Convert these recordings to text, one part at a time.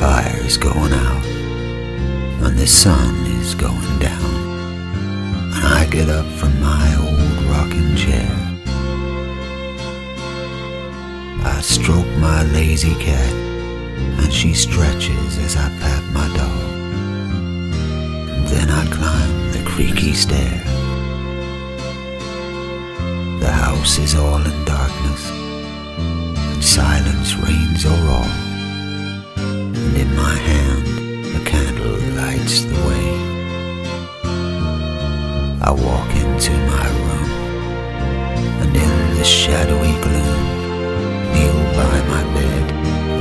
is going out and the sun is going down. And I get up from my old rocking chair. I stroke my lazy cat and she stretches as I pat my dog. And then I climb the creaky stair. The house is all in darkness and silence reigns o'er all. My hand a candle lights the way. I walk into my room and in the shadowy gloom kneel by my bed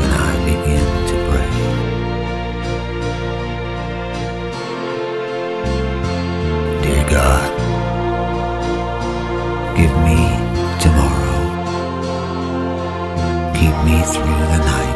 and I begin to pray. Dear God, give me tomorrow. Keep me through the night.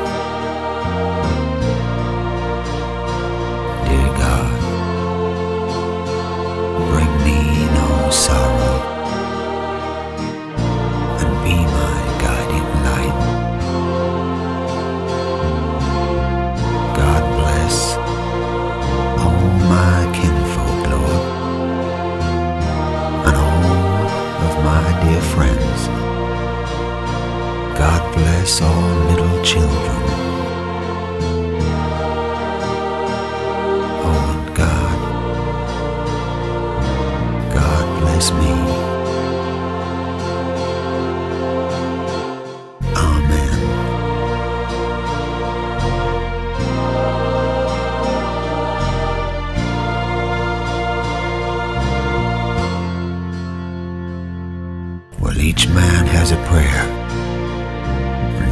Bless all little children. Oh, God, God bless me. Amen. Well, each man has a prayer.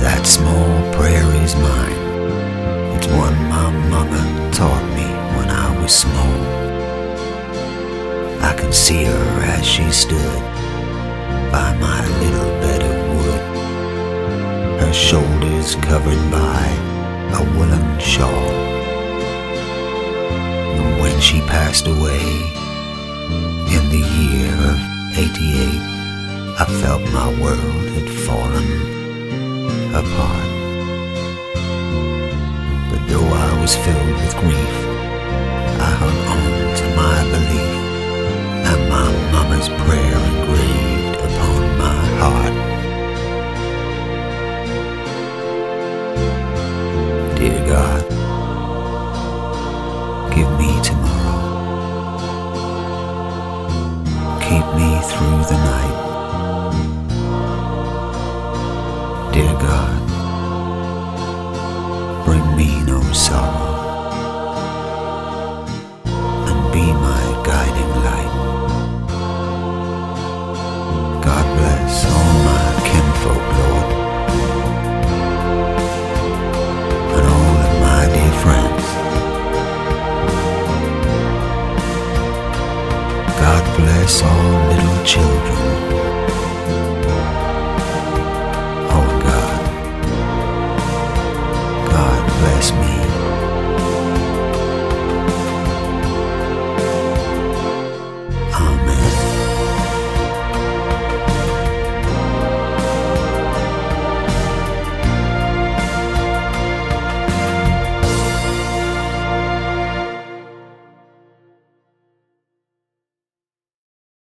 That small prayer is mine. It's one my mama taught me when I was small. I can see her as she stood by my little bed of wood, her shoulders covered by a woolen shawl. And when she passed away in the year of 88, I felt my world had fallen apart. But though I was filled with grief, I hung on to my belief and my mama's prayer engraved upon my heart. Dear God, give me tomorrow. Keep me through the night. Dear God, bring me no sorrow and be my guiding light. God bless all my kinfolk, Lord, and all of my dear friends. God bless all little children